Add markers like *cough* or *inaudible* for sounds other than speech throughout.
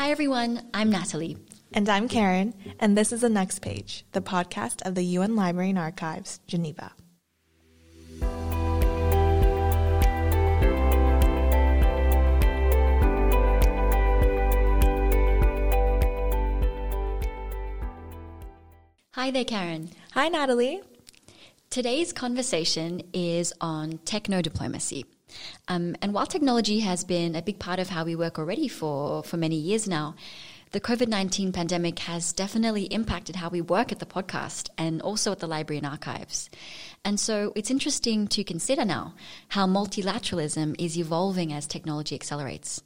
Hi, everyone. I'm Natalie. And I'm Karen, and this is The Next Page, the podcast of the UN Library and Archives, Geneva. Hi there, Karen. Hi, Natalie. Today's conversation is on techno diplomacy. Um, and while technology has been a big part of how we work already for, for many years now, the COVID 19 pandemic has definitely impacted how we work at the podcast and also at the library and archives. And so it's interesting to consider now how multilateralism is evolving as technology accelerates.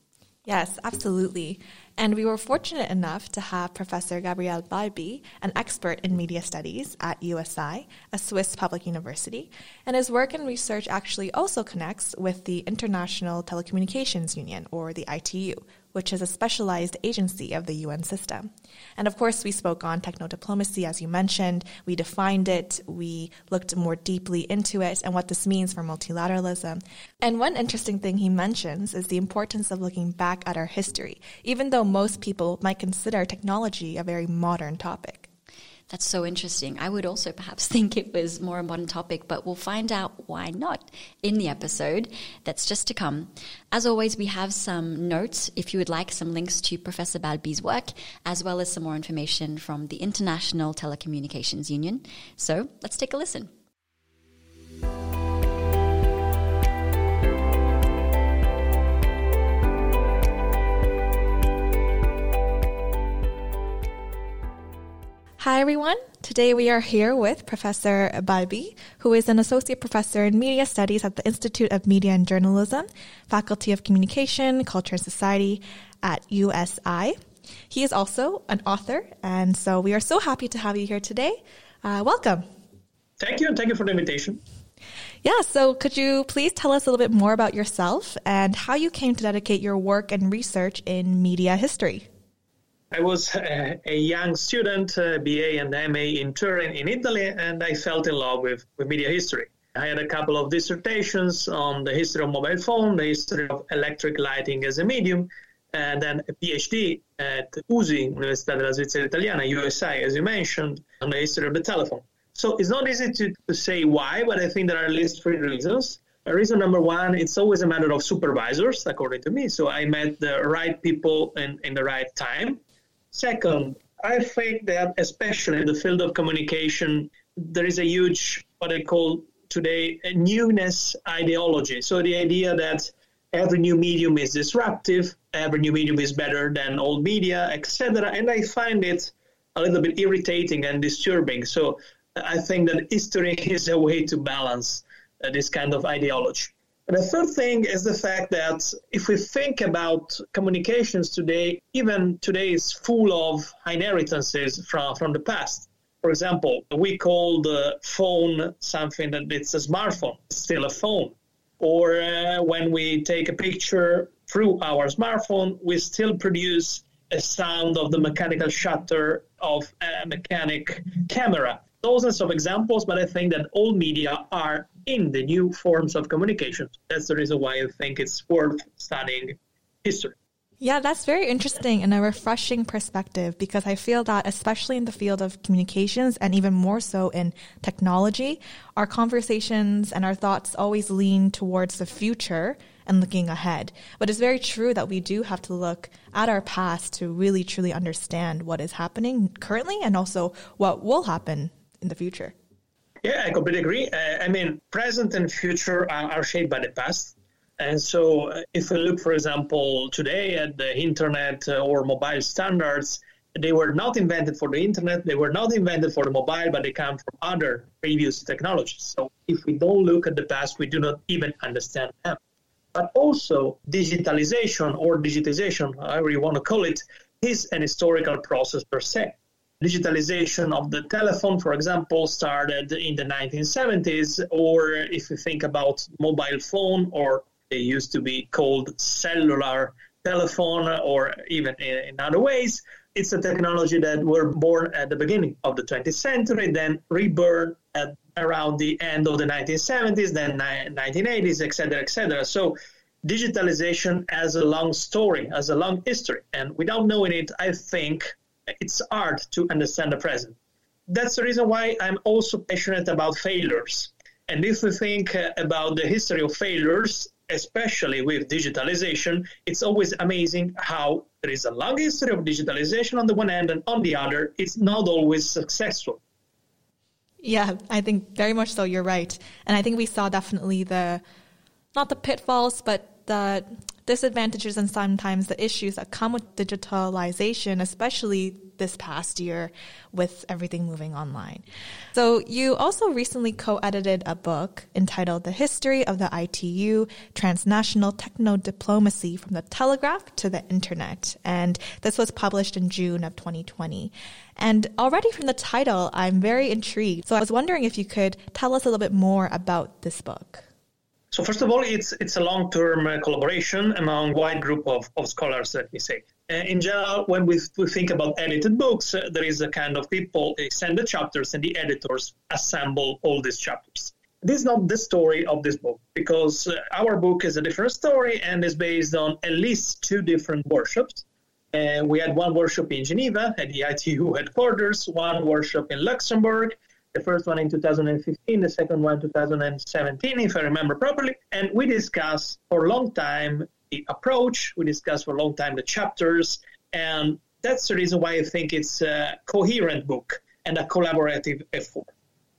Yes, absolutely. And we were fortunate enough to have Professor Gabriele Balbi, an expert in media studies at USI, a Swiss public university, and his work and research actually also connects with the International Telecommunications Union, or the ITU, which is a specialized agency of the UN system. And of course, we spoke on techno diplomacy, as you mentioned. We defined it, we looked more deeply into it and what this means for multilateralism. And one interesting thing he mentions is the importance of looking back at our history, even though most people might consider technology a very modern topic. That's so interesting. I would also perhaps *laughs* think it was more a modern topic, but we'll find out why not in the episode that's just to come. As always, we have some notes if you would like some links to Professor Balbi's work, as well as some more information from the International Telecommunications Union. So let's take a listen. Hi, everyone. Today we are here with Professor Balbi, who is an associate professor in media studies at the Institute of Media and Journalism, Faculty of Communication, Culture and Society at USI. He is also an author, and so we are so happy to have you here today. Uh, welcome. Thank you, and thank you for the invitation. Yeah, so could you please tell us a little bit more about yourself and how you came to dedicate your work and research in media history? I was *laughs* a, young student, uh, BA and MA in Turin in Italy, and I fell in love with, with media history. I had a couple of dissertations on the history of mobile phone, the history of electric lighting as a medium, and then a PhD at USI, Università della Svizzera Italiana, USI, as you mentioned, on the history of the telephone. So it's not easy to, to say why, but I think there are at least three reasons. Reason number one, it's always a matter of supervisors, according to me. So I met the right people in, in the right time. Second, I think that especially in the field of communication, there is a huge, what I call today, a newness ideology. So the idea that every new medium is disruptive, every new medium is better than old media, etc. And I find it a little bit irritating and disturbing. So I think that history *laughs* is a way to balance uh, this kind of ideology. The third thing is the fact that if we think about communications today, even today is full of inheritances from, from the past. For example, we call the phone something that it's a smartphone, it's still a phone. Or uh, when we take a picture through our smartphone, we still produce a sound of the mechanical shutter of a mechanic camera dozens of examples, but I think that all media are in the new forms of communication. That's the reason why I think it's worth studying history. Yeah, that's very interesting and a refreshing perspective because I feel that, especially in the field of communications and even more so in technology, our conversations and our thoughts always lean towards the future and looking ahead. But it's very true that we do have to look at our past to really truly understand what is happening currently and also what will happen in the future. Yeah, I completely agree. Uh, I mean, present and future are, are, shaped by the past. And so, uh, if we look, for example, today at the internet uh, or mobile standards, they were not invented for the internet, they were not invented for the mobile, but they come from other previous technologies. So, if we don't look at the past, we do not even understand them. But also, digitalization or digitization, however you want to call it, is an historical process per se digitalization of the telephone, for example, started in the 1970s, or if you think about mobile phone, or they used to be called cellular telephone, or even in other ways, it's a technology that were born at the beginning of the 20th century, then reborn at around the end of the 1970s, then 1980s, etc., etc. So digitalization as a long story, as a long history. And without knowing it, I think it's hard to understand the present. That's the reason why I'm also passionate about failures. And if we think uh, about the history of failures, especially with digitalization, it's always amazing how there is a long history of digitalization on the one hand, and on the other, it's not always successful. Yeah, I think very much so. You're right. And I think we saw definitely the, not the pitfalls, but the disadvantages and sometimes the issues that come with digitalization, especially this past year with everything moving online. So you also recently co-edited a book entitled The History of the ITU Transnational Techno Diplomacy from the Telegraph to the Internet. And this was published in June of 2020. And already from the title, I'm very intrigued. So I was wondering if you could tell us a little bit more about this book. So first of all, it's it's a long-term uh, collaboration among wide group of, of scholars, let me say. Uh, in general, when we, we think about edited books, uh, there is a kind of people they send the chapters and the editors assemble all these chapters. This is not the story of this book because uh, our book is a different story and is based on at least two different workshops. Uh, we had one workshop in Geneva at the ITU headquarters, one workshop in Luxembourg, the first one in 2015, the second one 2017, if I remember properly. And we discussed for a long time the approach, we discussed for a long time the chapters, and that's the reason why I think it's a coherent book and a collaborative effort.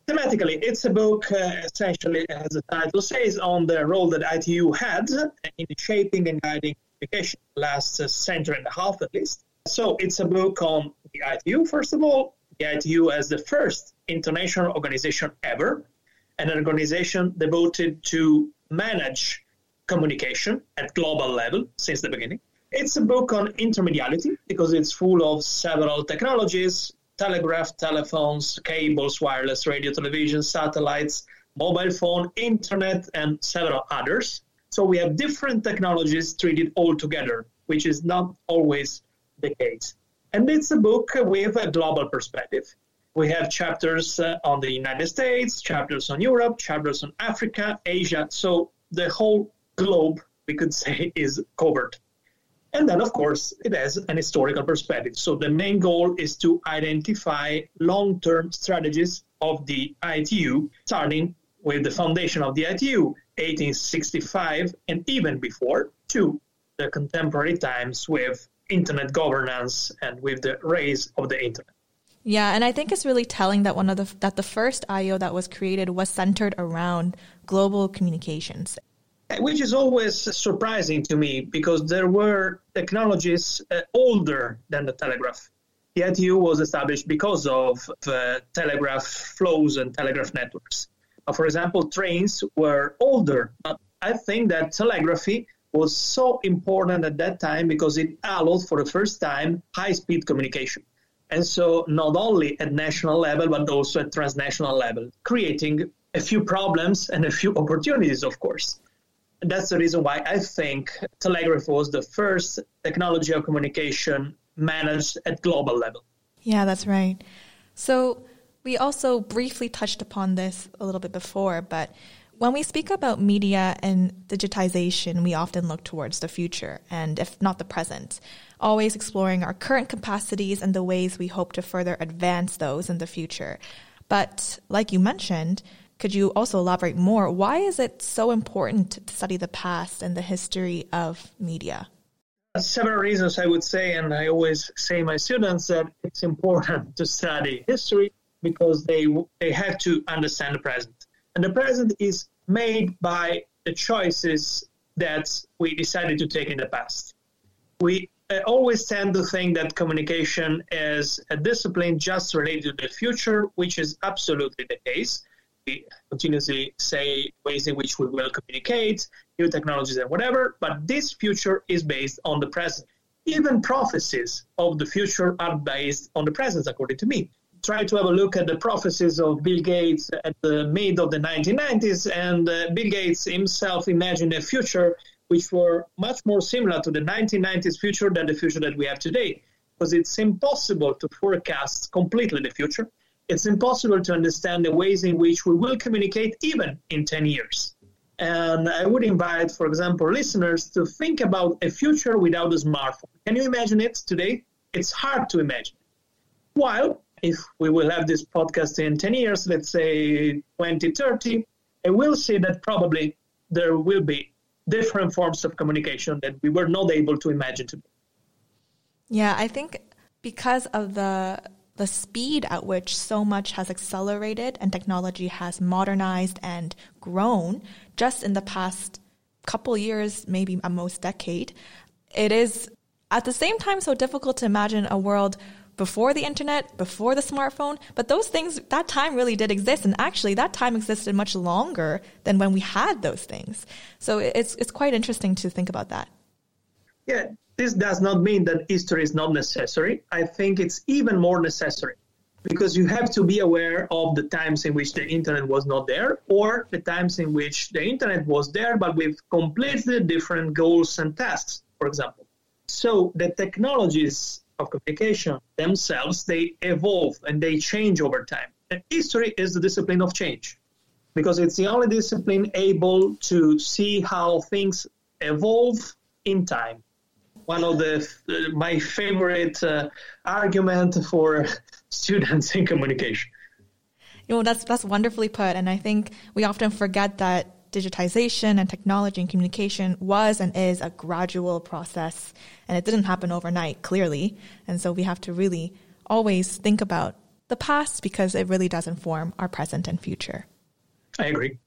Thematically, it's a book uh, essentially, as the title says, on the role that ITU had in shaping and guiding education last uh, century and a half at least. So it's a book on the ITU, first of all, the ITU as the first international organization ever, an organization devoted to manage communication at global level since the beginning. It's a book on intermediality because it's full of several technologies telegraph, telephones, cables, wireless radio, television, satellites, mobile phone, internet, and several others. So we have different technologies treated all together, which is not always the case. And it's a book with a global perspective. We have chapters uh, on the United States, chapters on Europe, chapters on Africa, Asia. So the whole globe, we could *laughs* say, is covered. And then, of course, it has an historical perspective. So the main goal is to identify long term strategies of the ITU, starting with the foundation of the ITU, 1865, and even before, to the contemporary times with internet governance and with the rise of the internet. Yeah, and I think it's really telling that one of the that the first IO that was created was centered around global communications. Which is always surprising to me because there were technologies uh, older than the telegraph. The ITU was established because of uh, telegraph flows and telegraph networks. Uh, for example, trains were older, but I think that telegraphy was so important at that time because it allowed for the first time high speed communication. And so, not only at national level, but also at transnational level, creating a few problems and a few opportunities, of course. And that's the reason why I think telegraphy was the first technology of communication managed at global level. Yeah, that's right. So, we also briefly touched upon this a little bit before, but when we speak about media and digitization, we often look towards the future and, if not the present, always exploring our current capacities and the ways we hope to further advance those in the future. But, like you mentioned, could you also elaborate more? Why is it so important to study the past and the history of media? Several reasons, I would say, and I always say my students that it's important to study history because they they have to understand the present. And the present is made by the choices that we decided to take in the past. We uh, always tend to think that communication is a discipline just related to the future, which is absolutely the case. We continuously say ways in which we will communicate, new technologies and whatever, but this future is based on the present. Even prophecies of the future are based on the present, according to me try to have a look at the prophecies of Bill Gates at the mid of the 1990s, and uh, Bill Gates himself imagined a future which were much more similar to the 1990s future than the future that we have today, because it's impossible to forecast completely the future. It's impossible to understand the ways in which we will communicate even in 10 years. And I would invite, for example, listeners to think about a future without a smartphone. Can you imagine it today? It's hard to imagine. While if we will have this podcast in 10 years, let's say 2030, I will see that probably there will be different forms of communication that we were not able to imagine today. Yeah, I think because of the the speed at which so much has accelerated and technology has modernized and grown just in the past couple years, maybe a most decade, it is at the same time so difficult to imagine a world before the internet, before the smartphone, but those things, that time really did exist. And actually, that time existed much longer than when we had those things. So it's, it's quite interesting to think about that. Yeah, this does not mean that history is not necessary. I think it's even more necessary because you have to be aware of the times in which the internet was not there or the times in which the internet was there but with completely different goals and tasks, for example. So the technologies of communication themselves, they evolve and they change over time. And history is the discipline of change because it's the only discipline able to see how things evolve in time one of the uh, my favorite uh, argument for *laughs* students in communication. You know, that's that's wonderfully put, and I think we often forget that digitization and technology and communication was and is a gradual process, and it didn't happen overnight, clearly, and so we have to really always think about the past because it really does inform our present and future. I agree.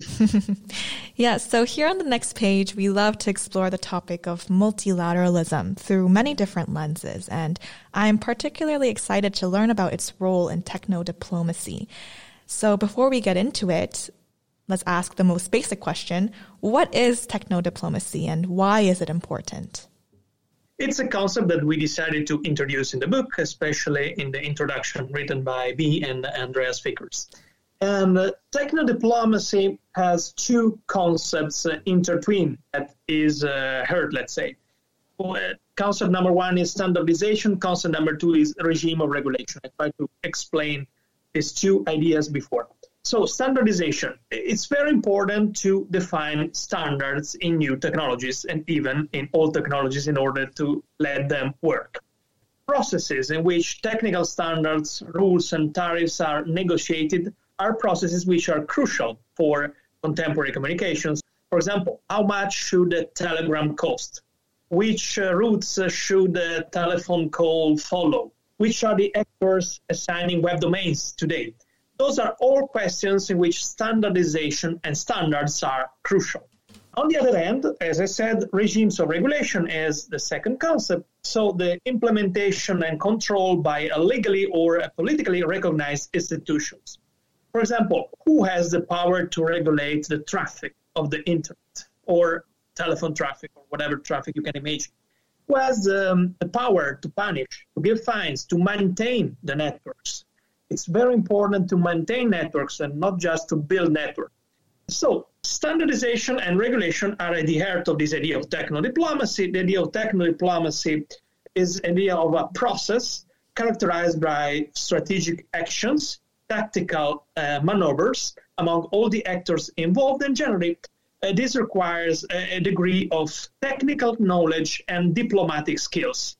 *laughs* yeah, so here on the next page, we love to explore the topic of multilateralism through many different lenses, and I'm particularly excited to learn about its role in techno diplomacy. So before we get into it, let's ask the most basic question What is techno diplomacy and why is it important? It's a concept that we decided to introduce in the book, especially in the introduction written by me and Andreas Fickers. And uh, techno diplomacy has two concepts uh, intertwined that is uh, heard, let's say. Uh, concept number one is standardization. Concept number two is regime of regulation. I tried to explain these two ideas before. So, standardization. It's very important to define standards in new technologies and even in old technologies in order to let them work. Processes in which technical standards, rules, and tariffs are negotiated are processes which are crucial for contemporary communications. For example, how much should a telegram cost? Which uh, routes uh, should a telephone call follow? Which are the actors assigning web domains today? Those are all questions in which standardization and standards are crucial. On the other hand, as I said, regimes of regulation is the second concept. So the implementation and control by a legally or a politically recognized institutions. For example, who has the power to regulate the traffic of the internet or telephone traffic or whatever traffic you can imagine? Who has um, the power to punish, to give fines, to maintain the networks? It's very important to maintain networks and not just to build networks. So, standardization and regulation are at the heart of this idea of techno diplomacy. The idea of techno diplomacy is an idea of a process characterized by strategic actions tactical uh, maneuvers among all the actors involved, and generally, uh, this requires a, a, degree of technical knowledge and diplomatic skills.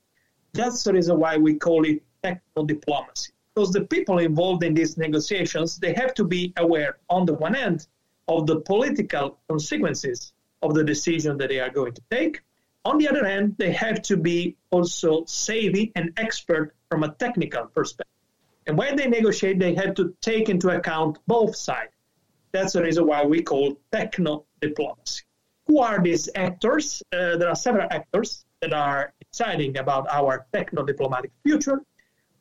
That's the reason why we call it technical diplomacy. Because the people involved in these negotiations, they have to be aware, on the one hand, of the political consequences of the decision that they are going to take. On the other hand, they have to be also savvy and expert from a technical perspective. And when they negotiate, they have to take into account both sides. That's the reason why we call techno diplomacy. Who are these actors? Uh, there are several actors that are deciding about our techno diplomatic future.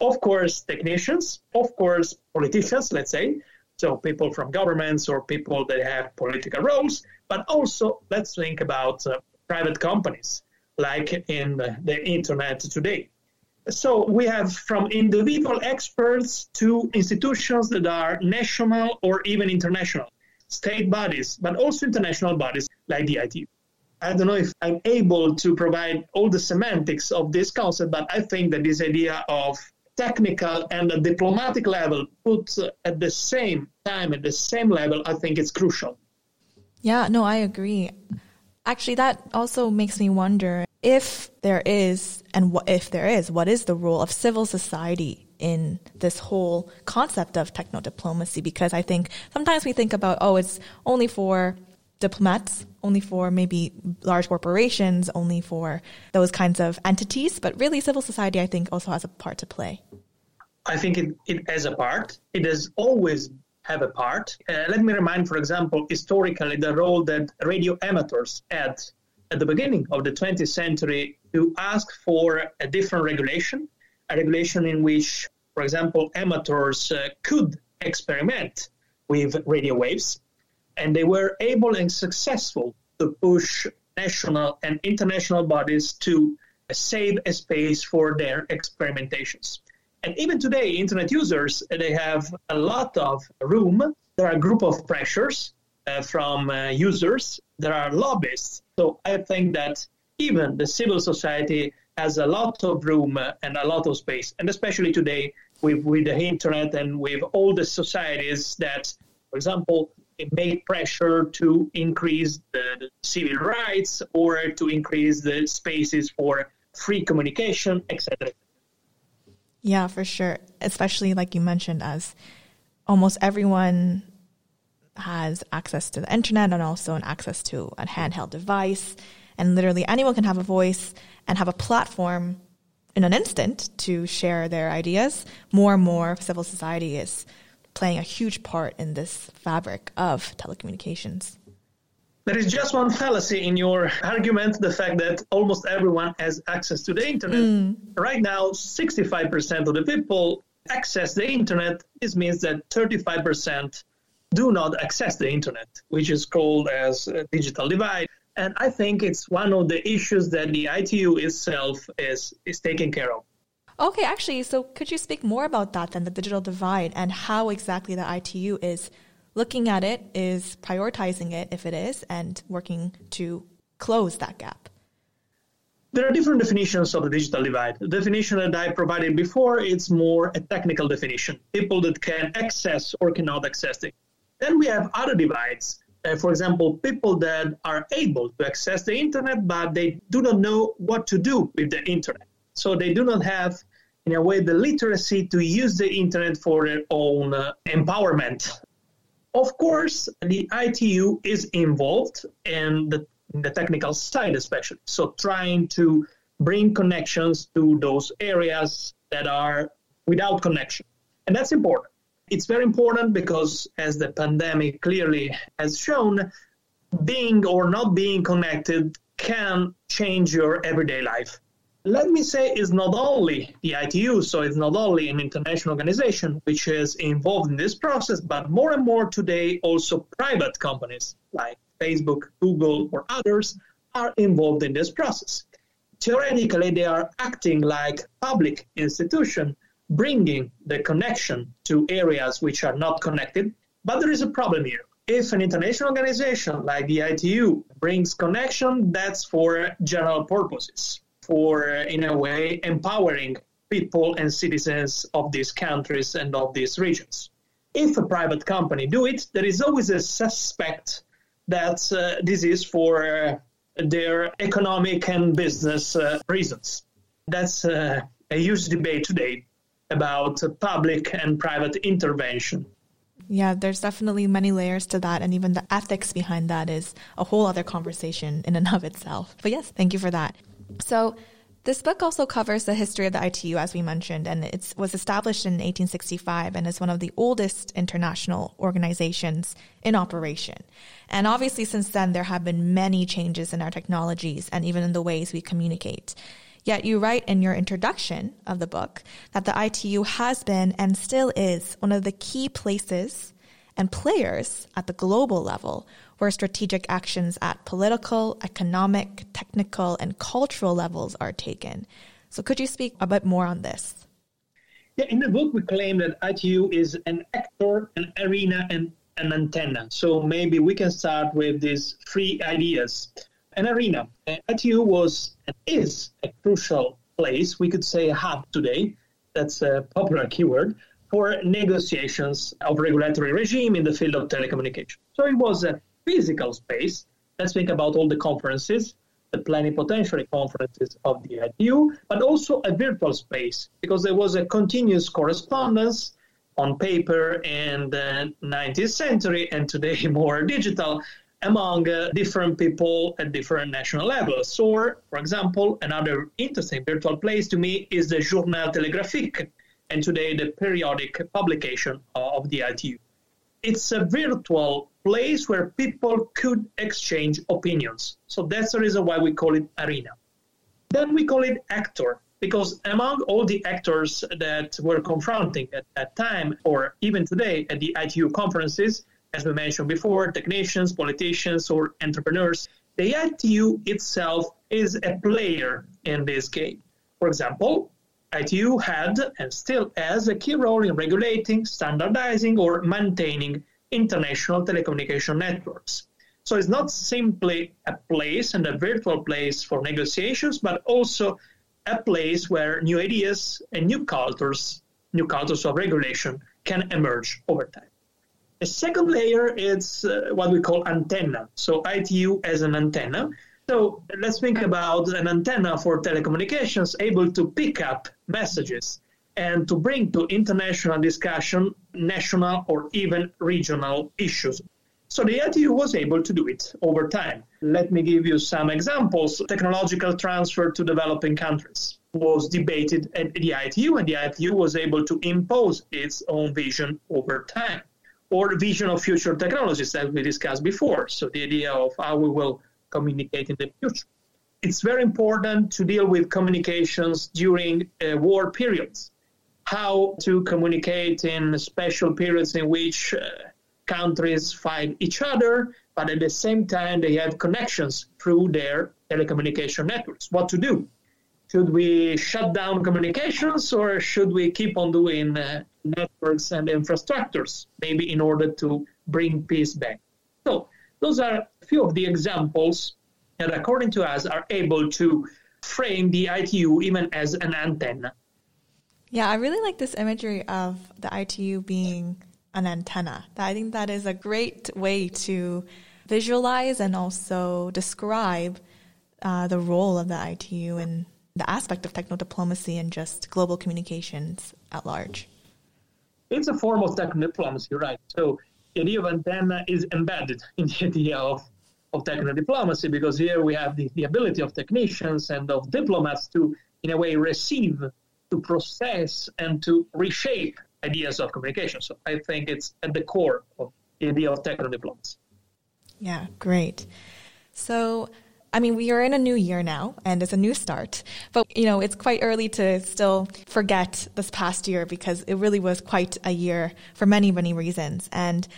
Of course, technicians, of course, politicians, let's say, so people from governments or people that have political roles, but also let's think about uh, private companies like in the, internet today. So we have from individual experts to institutions that are national or even international, state bodies, but also international bodies like the ITU. I don't know if I'm able to provide all the semantics of this concept, but I think that this idea of technical and a diplomatic level put at the same time, at the same level, I think it's crucial. Yeah, no, I agree. Actually, that also makes me wonder if there is, and what, if there is, what is the role of civil society in this whole concept of techno diplomacy? Because I think sometimes we think about, oh, it's only for diplomats, only for maybe large corporations, only for those kinds of entities, but really civil society, I think, also has a part to play. I think it, it has a part. It has always have a part. Uh, let me remind, for example, historically, the role that radio amateurs had at the beginning of the 20th century to ask for a different regulation, a regulation in which, for example, amateurs uh, could experiment with radio waves, and they were able and successful to push national and international bodies to save a space for their experimentations. And even today, internet users, they have a lot of room. There are a group of pressures uh, from uh, users. There are lobbyists. So I think that even the civil society has a lot of room uh, and a lot of space. And especially today with, with the internet and with all the societies that, for example, make pressure to increase the, civil rights or to increase the spaces for free communication, etc. Yeah, for sure. Especially like you mentioned, as almost everyone has access to the internet and also an access to a handheld device. And literally anyone can have a voice and have a platform in an instant to share their ideas. More and more civil society is playing a huge part in this fabric of telecommunications. There is just one fallacy in your argument the fact that almost everyone has access to the internet. Mm. Right now, 65% of the people access the internet. This means that 35% do not access the internet, which is called as a digital divide. And I think it's one of the issues that the ITU itself is, is taking care of. Okay, actually, so could you speak more about that then, the digital divide, and how exactly the ITU is looking at it is prioritizing it if it is and working to close that gap. There are different definitions of the digital divide. The definition that I provided before is more a technical definition. People that can access or cannot access it. Then we have other divides. Uh, for example, people that are able to access the internet, but they do not know what to do with the internet. So they do not have, in a way, the literacy to use the internet for their own uh, empowerment of course, the ITU is involved in the, in the technical side, especially. So, trying to bring connections to those areas that are without connection. And that's important. It's very important because, as the pandemic clearly has shown, being or not being connected can change your everyday life let me say it's not only the ITU, so it's not only an international organization which is involved in this process, but more and more today also private companies like Facebook, Google, or others are involved in this process. Theoretically, they are acting like public institution, bringing the connection to areas which are not connected. But there is a problem here. If an international organization like the ITU brings connection, that's for general purposes for, in a way, empowering people and citizens of these countries and of these regions. If a private company do it, there is always a suspect that uh, this is for uh, their economic and business uh, reasons. That's uh, a huge debate today about public and private intervention. Yeah, there's definitely many layers to that, and even the ethics behind that is a whole other conversation in and of itself. But yes, thank you for that. So, this book also covers the history of the ITU, as we mentioned, and it was established in 1865 and is one of the oldest international organizations in operation. And obviously, since then, there have been many changes in our technologies and even in the ways we communicate. Yet you write in your introduction of the book that the ITU has been and still is one of the key places and players at the global level where strategic actions at political, economic, technical, and cultural levels are taken. So, could you speak a bit more on this? Yeah, in the book, we claim that ITU is an actor, an arena, and an antenna. So, maybe we can start with these three ideas. An arena. ITU was and is a crucial place, we could say a hub today. That's a popular keyword for negotiations of regulatory regime in the field of telecommunication. So it was a physical space. Let's think about all the conferences, the plenipotentiary conferences of the ITU, but also a virtual space because there was a continuous correspondence on paper in the 19th century and today *laughs* more digital among uh, different people at different national levels. So, for example, another interesting virtual place to me is the Journal Télégraphique, and today the periodic publication of the ITU. It's a virtual place where people could exchange opinions. So that's the reason why we call it arena. Then we call it actor, because among all the actors that were confronting at that time, or even today at the ITU conferences, as we mentioned before, technicians, politicians, or entrepreneurs, the ITU itself is a player in this game. For example, ITU had and still has a key role in regulating, standardizing, or maintaining international telecommunication networks. So it's not simply a place and a virtual place for negotiations, but also a place where new ideas and new cultures, new cultures of regulation can emerge over time. The second layer is uh, what we call antenna. So ITU as an antenna. So let's think about an antenna for telecommunications able to pick up messages and to bring to international discussion national or even regional issues. So the ITU was able to do it over time. Let me give you some examples. Technological transfer to developing countries was debated at the ITU, and the ITU was able to impose its own vision over time or vision of future technologies that we discussed before. So the idea of how we will communicate in the future. It's very important to deal with communications during uh, war periods. How to communicate in special periods in which uh, countries fight each other, but at the same time they have connections through their telecommunication networks. What to do? Should we shut down communications or should we keep on doing uh, networks and infrastructures, maybe in order to bring peace back? So, those are a few of the examples that, according to us, are able to frame the ITU even as an antenna. Yeah, I really like this imagery of the ITU being an antenna. I think that is a great way to visualize and also describe uh, the role of the ITU and the aspect of techno diplomacy and just global communications at large? It's a form of techno diplomacy, right? So the idea of antenna is embedded in the *laughs* idea of, of techno diplomacy because here we have the, the ability of technicians and of diplomats to, in a way, receive, to process, and to reshape ideas of communication. So I think it's at the core of the idea of techno diplomacy. Yeah, great. So I mean, we are in a new year now and it's a new start, but you know, it's quite early to still forget this past year because it really was quite a year for many, many reasons. And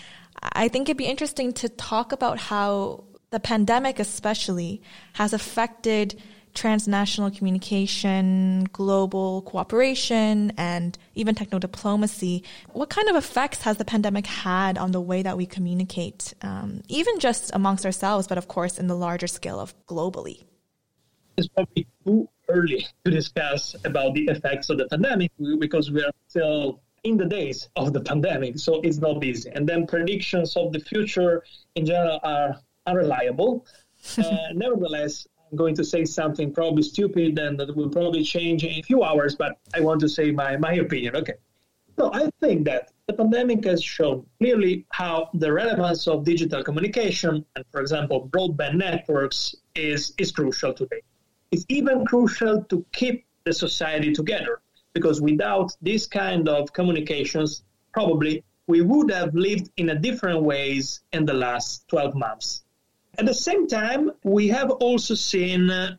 I think it'd be interesting to talk about how the pandemic especially has affected transnational communication, global cooperation, and even techno diplomacy. What kind of effects has the pandemic had on the way that we communicate, um, even just amongst ourselves, but of course in the larger scale of globally? It's probably too early to discuss about the effects of the pandemic because we are still in the days of the pandemic, so it's not easy. And then predictions of the future in general are unreliable. *laughs* uh, nevertheless, I'm going to say something probably stupid and that will probably change in a few hours, but I want to say my, my opinion. Okay. So I think that the pandemic has shown clearly how the relevance of digital communication and, for example, broadband networks is, is crucial today. It's even crucial to keep the society together because without this kind of communications, probably we would have lived in a different ways in the last 12 months. At the same time, we have also seen uh,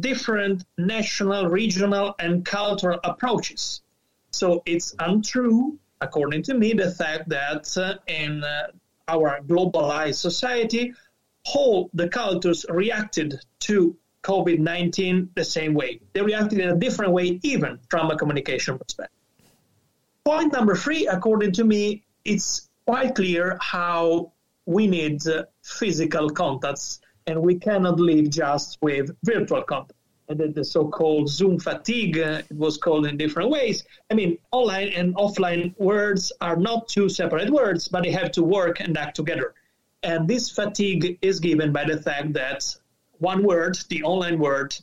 different national, regional, and cultural approaches. So it's untrue, according to me, the fact that uh, in uh, our globalized society, all the cultures reacted to COVID 19 the same way. They reacted in a different way, even from a communication perspective. Point number three, according to me, it's quite clear how we need physical contacts and we cannot live just with virtual contact. And the, so-called Zoom fatigue, uh, it was called in different ways. I mean, online and offline words are not two separate words, but they have to work and act together. And this fatigue is given by the fact that one word, the online word,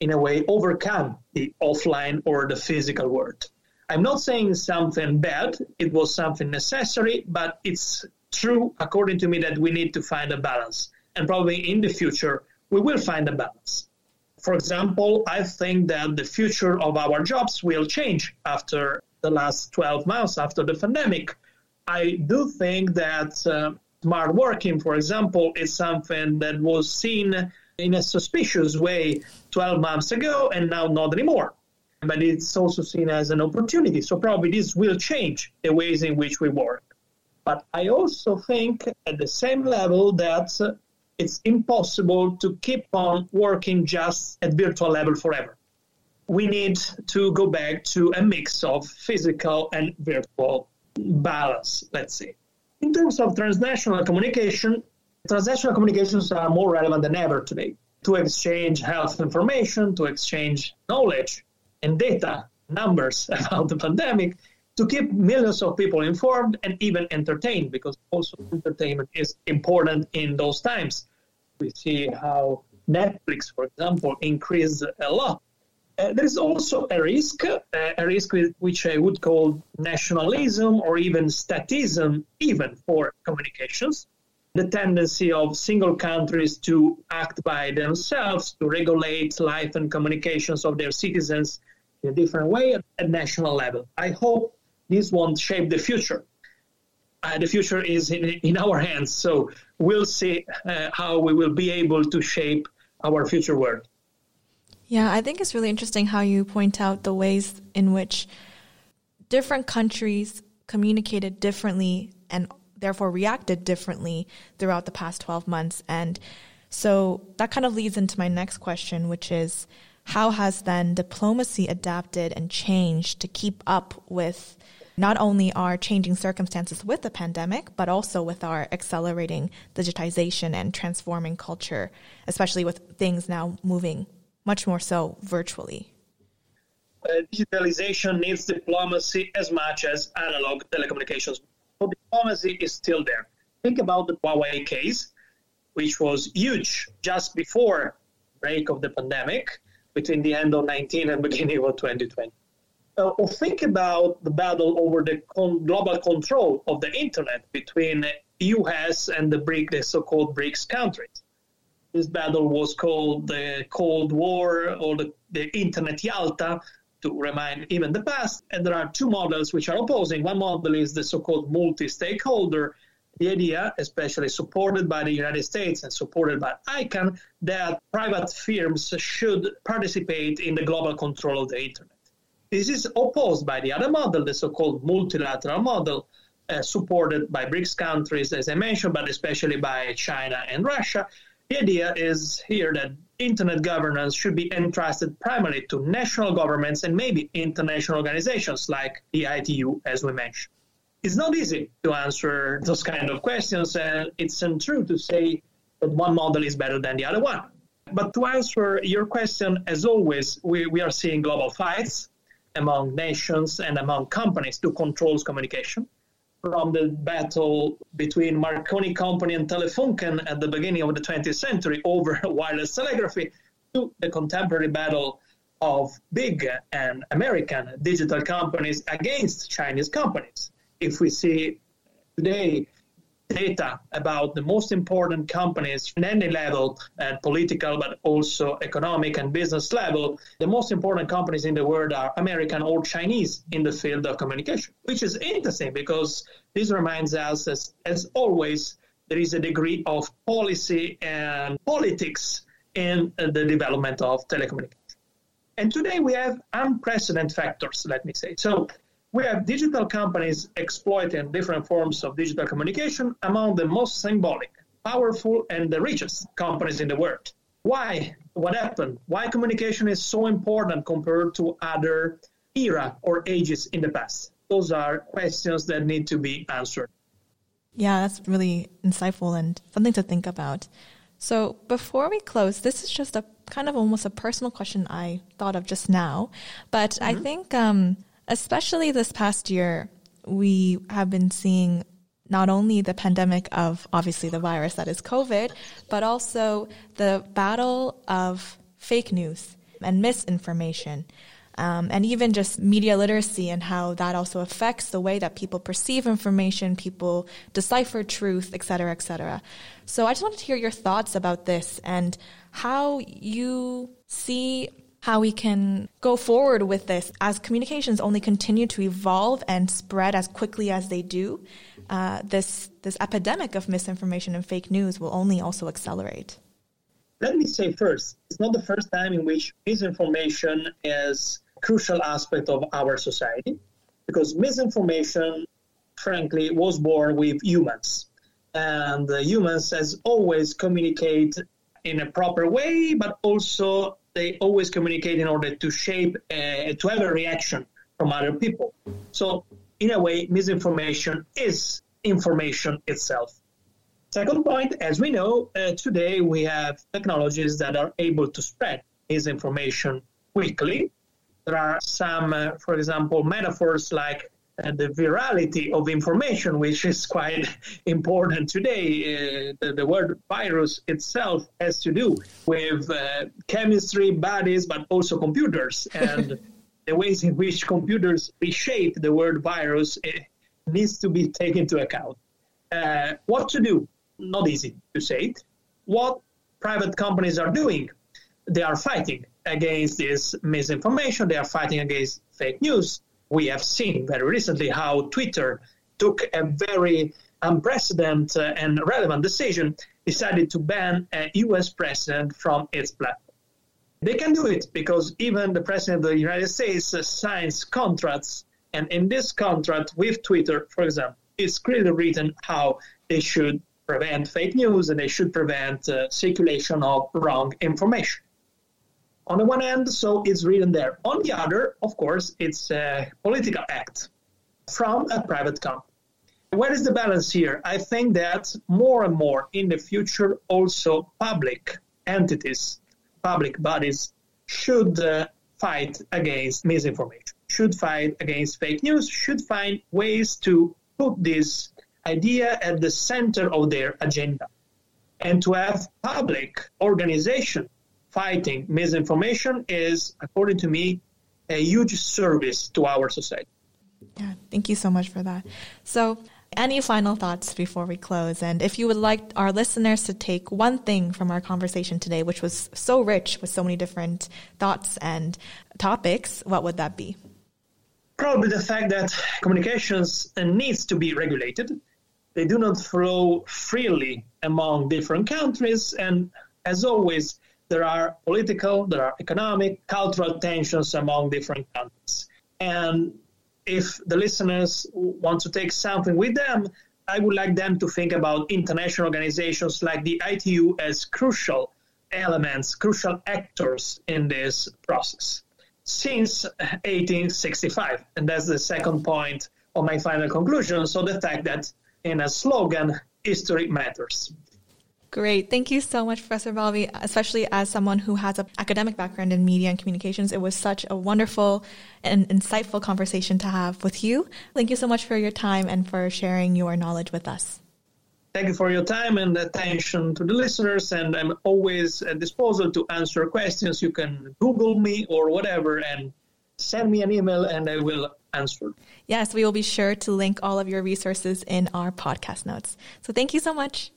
in a way overcome the offline or the physical world. I'm not saying something bad, it was something necessary, but it's true, according to me, that we need to find a balance. And probably in the future, we will find a balance. For example, I think that the future of our jobs will change after the last 12 months, after the pandemic. I do think that uh, smart working, for example, is something that was seen in a suspicious way 12 months ago and now not anymore. But it's also seen as an opportunity. So probably this will change the ways in which we work. But I also think at the same level that it's impossible to keep on working just at virtual level forever. We need to go back to a mix of physical and virtual balance, let's say. In terms of transnational communication, transnational communications are more relevant than ever today to exchange health information, to exchange knowledge and data, numbers *laughs* about the pandemic, to keep millions of people informed and even entertained, because also entertainment is important in those times. We see how Netflix, for example, increased a lot. Uh, there is also a risk, uh, a risk which I would call nationalism or even statism, even for communications. The tendency of single countries to act by themselves to regulate life and communications of their citizens in a different way at, at national level. I hope this won't shape the future. Uh, the future is in, in our hands, so we'll see uh, how we will be able to shape our future world. Yeah, I think it's really interesting how you point out the ways in which different countries communicated differently and therefore reacted differently throughout the past 12 months. And so that kind of leads into my next question, which is how has then diplomacy adapted and changed to keep up with not only our changing circumstances with the pandemic, but also with our accelerating digitization and transforming culture, especially with things now moving much more so virtually? Uh, digitalization needs diplomacy as much as analog telecommunications. So diplomacy is still there. Think about the Huawei case, which was huge just before break of the pandemic between the end of 19 and beginning of 2020 uh, or think about the battle over the con- global control of the internet between U.S. and the BRIC, the so-called BRICS countries. This battle was called the Cold War or the, the Internet Yalta, to remind even the past. And there are two models which are opposing. One model is the so-called multi-stakeholder, the idea, especially supported by the United States and supported by ICANN, that private firms should participate in the global control of the internet. This is opposed by the other model, the so-called multilateral model, uh, supported by BRICS countries, as I mentioned, but especially by China and Russia. The idea is here that internet governance should be entrusted primarily to national governments and maybe international organizations like the ITU, as we mentioned. It's not easy to answer those kind of questions, and it's untrue to say that one model is better than the other one. But to answer your question, as always, we, we are seeing global fights among nations and among companies to control communication. From the battle between Marconi Company and Telefunken at the beginning of the 20th century over *laughs* wireless telegraphy to the contemporary battle of big and American digital companies against Chinese companies. If we see today data about the most important companies in any level, and political, but also economic and business level, the most important companies in the world are American or Chinese in the field of communication, which is interesting because this reminds us, as, as always, there is a degree of policy and politics in uh, the development of telecommunications. And today we have unprecedented factors, let me say. So we have digital companies exploiting different forms of digital communication among the most symbolic, powerful, and the richest companies in the world. Why? What happened? Why communication is so important compared to other era or ages in the past? Those are questions that need to be answered. Yeah, that's really insightful and something to think about. So before we close, this is just a kind of almost a personal question I thought of just now, but mm-hmm. I think um, especially this past year, we have been seeing not only the pandemic of obviously the virus that is COVID, but also the battle of fake news and misinformation. Um, and even just media literacy and how that also affects the way that people perceive information, people decipher truth, et cetera, et cetera. So I just wanted to hear your thoughts about this and how you see how we can go forward with this as communications only continue to evolve and spread as quickly as they do. Uh, this this epidemic of misinformation and fake news will only also accelerate. Let me say first, it's not the first time in which misinformation is a crucial aspect of our society, because misinformation, frankly, was born with humans, and humans has always communicate in a proper way, but also they always communicate in order to shape, uh, to have a reaction from other people. So, in a way, misinformation is information itself. Second point, as we know, uh, today we have technologies that are able to spread misinformation quickly. There are some, uh, for example, metaphors like uh, the virality of information, which is quite *laughs* important today. Uh, the, the, word virus itself has to do with uh, chemistry, bodies, but also computers. *laughs* And the ways in which computers reshape the word virus needs to be taken into account. Uh, what to do? Not easy to say it. What private companies are doing? They are fighting against this misinformation. They are fighting against fake news we have seen very recently how Twitter took a very unprecedented and relevant decision, decided to ban a US president from its platform. They can do it because even the president of the United States signs contracts, and in this contract with Twitter, for example, it's clearly written how they should prevent fake news and they should prevent uh, circulation of wrong information on the one hand, so it's written there. On the other, of course, it's a political act from a private company. Where is the balance here? I think that more and more in the future, also public entities, public bodies should uh, fight against misinformation, should fight against fake news, should find ways to put this idea at the center of their agenda and to have public organization fighting misinformation is, according to me, a huge service to our society. Yeah, thank you so much for that. So, any final thoughts before we close? And if you would like our listeners to take one thing from our conversation today, which was so rich with so many different thoughts and topics, what would that be? Probably the fact that communications needs to be regulated. They do not flow freely among different countries, and as always, there are political, there are economic, cultural tensions among different countries. And if the listeners want to take something with them, I would like them to think about international organizations like the ITU as crucial elements, crucial actors in this process since 1865. And that's the second point of my final conclusion. So the fact that in a slogan, history matters. Great. Thank you so much, Professor Balbi, especially as someone who has an academic background in media and communications. It was such a wonderful and insightful conversation to have with you. Thank you so much for your time and for sharing your knowledge with us. Thank you for your time and attention to the listeners, and I'm always at disposal to answer questions. You can Google me or whatever and send me an email, and I will answer. Yes, we will be sure to link all of your resources in our podcast notes. So thank you so much.